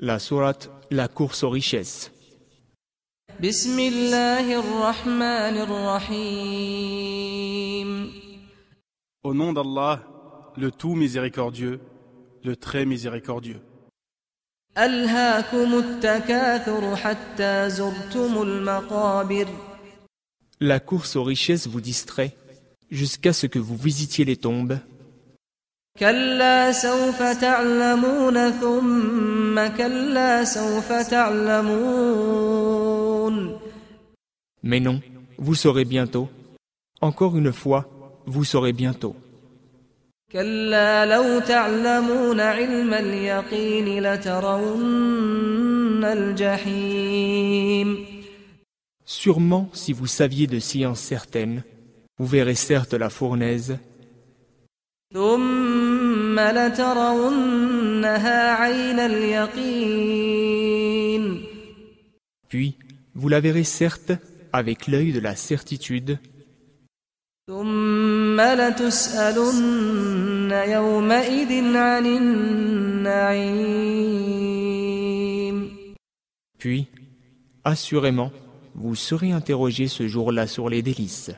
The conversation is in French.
La sourate La course aux richesses. Au nom d'Allah, le tout miséricordieux, le très miséricordieux. La course aux richesses vous distrait jusqu'à ce que vous visitiez les tombes كلا سوف تعلمون ثم كلا سوف تعلمون Mais non, vous saurez bientôt. Encore une fois, vous saurez bientôt. كلا لو تعلمون علم اليقين لترون الجحيم Sûrement, si vous saviez de science certaine, vous verrez certes la fournaise, puis, vous la verrez certes avec l'œil de la certitude. Puis, assurément, vous serez interrogé ce jour-là sur les délices.